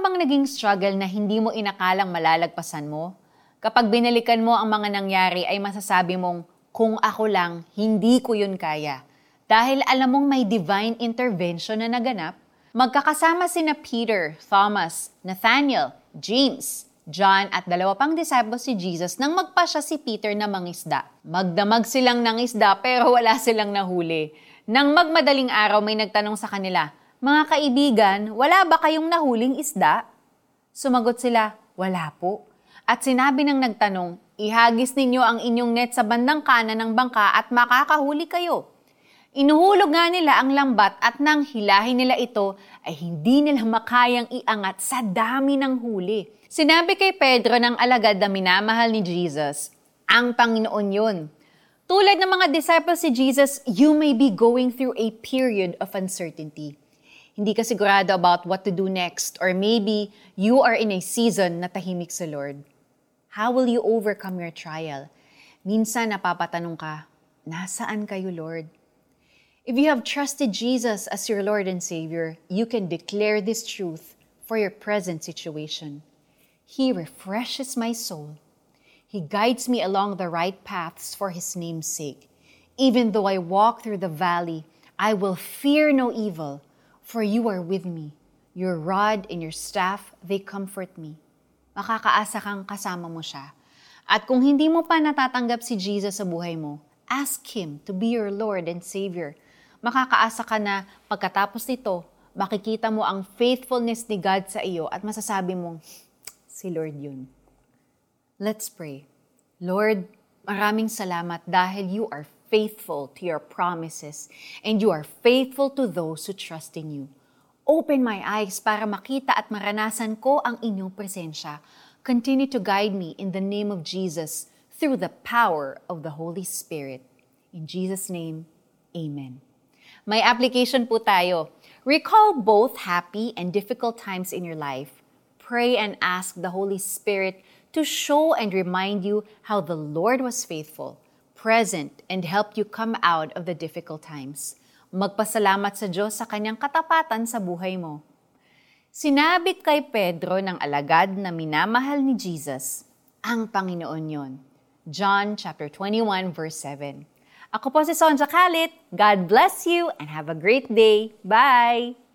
bang naging struggle na hindi mo inakalang malalagpasan mo? Kapag binalikan mo ang mga nangyari ay masasabi mong, kung ako lang, hindi ko yun kaya. Dahil alam mong may divine intervention na naganap, magkakasama sina Peter, Thomas, Nathaniel, James, John at dalawa pang disciples si Jesus nang magpa siya si Peter na mangisda. Magdamag silang ng isda pero wala silang nahuli. Nang magmadaling araw may nagtanong sa kanila, mga kaibigan, wala ba kayong nahuling isda? Sumagot sila, wala po. At sinabi ng nagtanong, ihagis ninyo ang inyong net sa bandang kanan ng bangka at makakahuli kayo. Inuhulog nga nila ang lambat at nang hilahin nila ito ay hindi nila makayang iangat sa dami ng huli. Sinabi kay Pedro ng alagad na minamahal ni Jesus, ang Panginoon yun. Tulad ng mga disciples si Jesus, you may be going through a period of uncertainty hindi ka sigurado about what to do next, or maybe you are in a season na tahimik sa Lord. How will you overcome your trial? Minsan napapatanong ka, nasaan kayo Lord? If you have trusted Jesus as your Lord and Savior, you can declare this truth for your present situation. He refreshes my soul. He guides me along the right paths for His name's sake. Even though I walk through the valley, I will fear no evil, for you are with me. Your rod and your staff, they comfort me. Makakaasa kang kasama mo siya. At kung hindi mo pa natatanggap si Jesus sa buhay mo, ask Him to be your Lord and Savior. Makakaasa ka na pagkatapos nito, makikita mo ang faithfulness ni God sa iyo at masasabi mong, si Lord yun. Let's pray. Lord, maraming salamat dahil you are faithful to your promises, and you are faithful to those who trust in you. Open my eyes para makita at maranasan ko ang inyong presensya. Continue to guide me in the name of Jesus through the power of the Holy Spirit. In Jesus' name, Amen. May application po tayo. Recall both happy and difficult times in your life. Pray and ask the Holy Spirit to show and remind you how the Lord was faithful present, and help you come out of the difficult times. Magpasalamat sa Diyos sa kanyang katapatan sa buhay mo. Sinabit kay Pedro ng alagad na minamahal ni Jesus, ang Panginoon yon. John chapter 21 verse 7. Ako po si Sonja Kalit. God bless you and have a great day. Bye!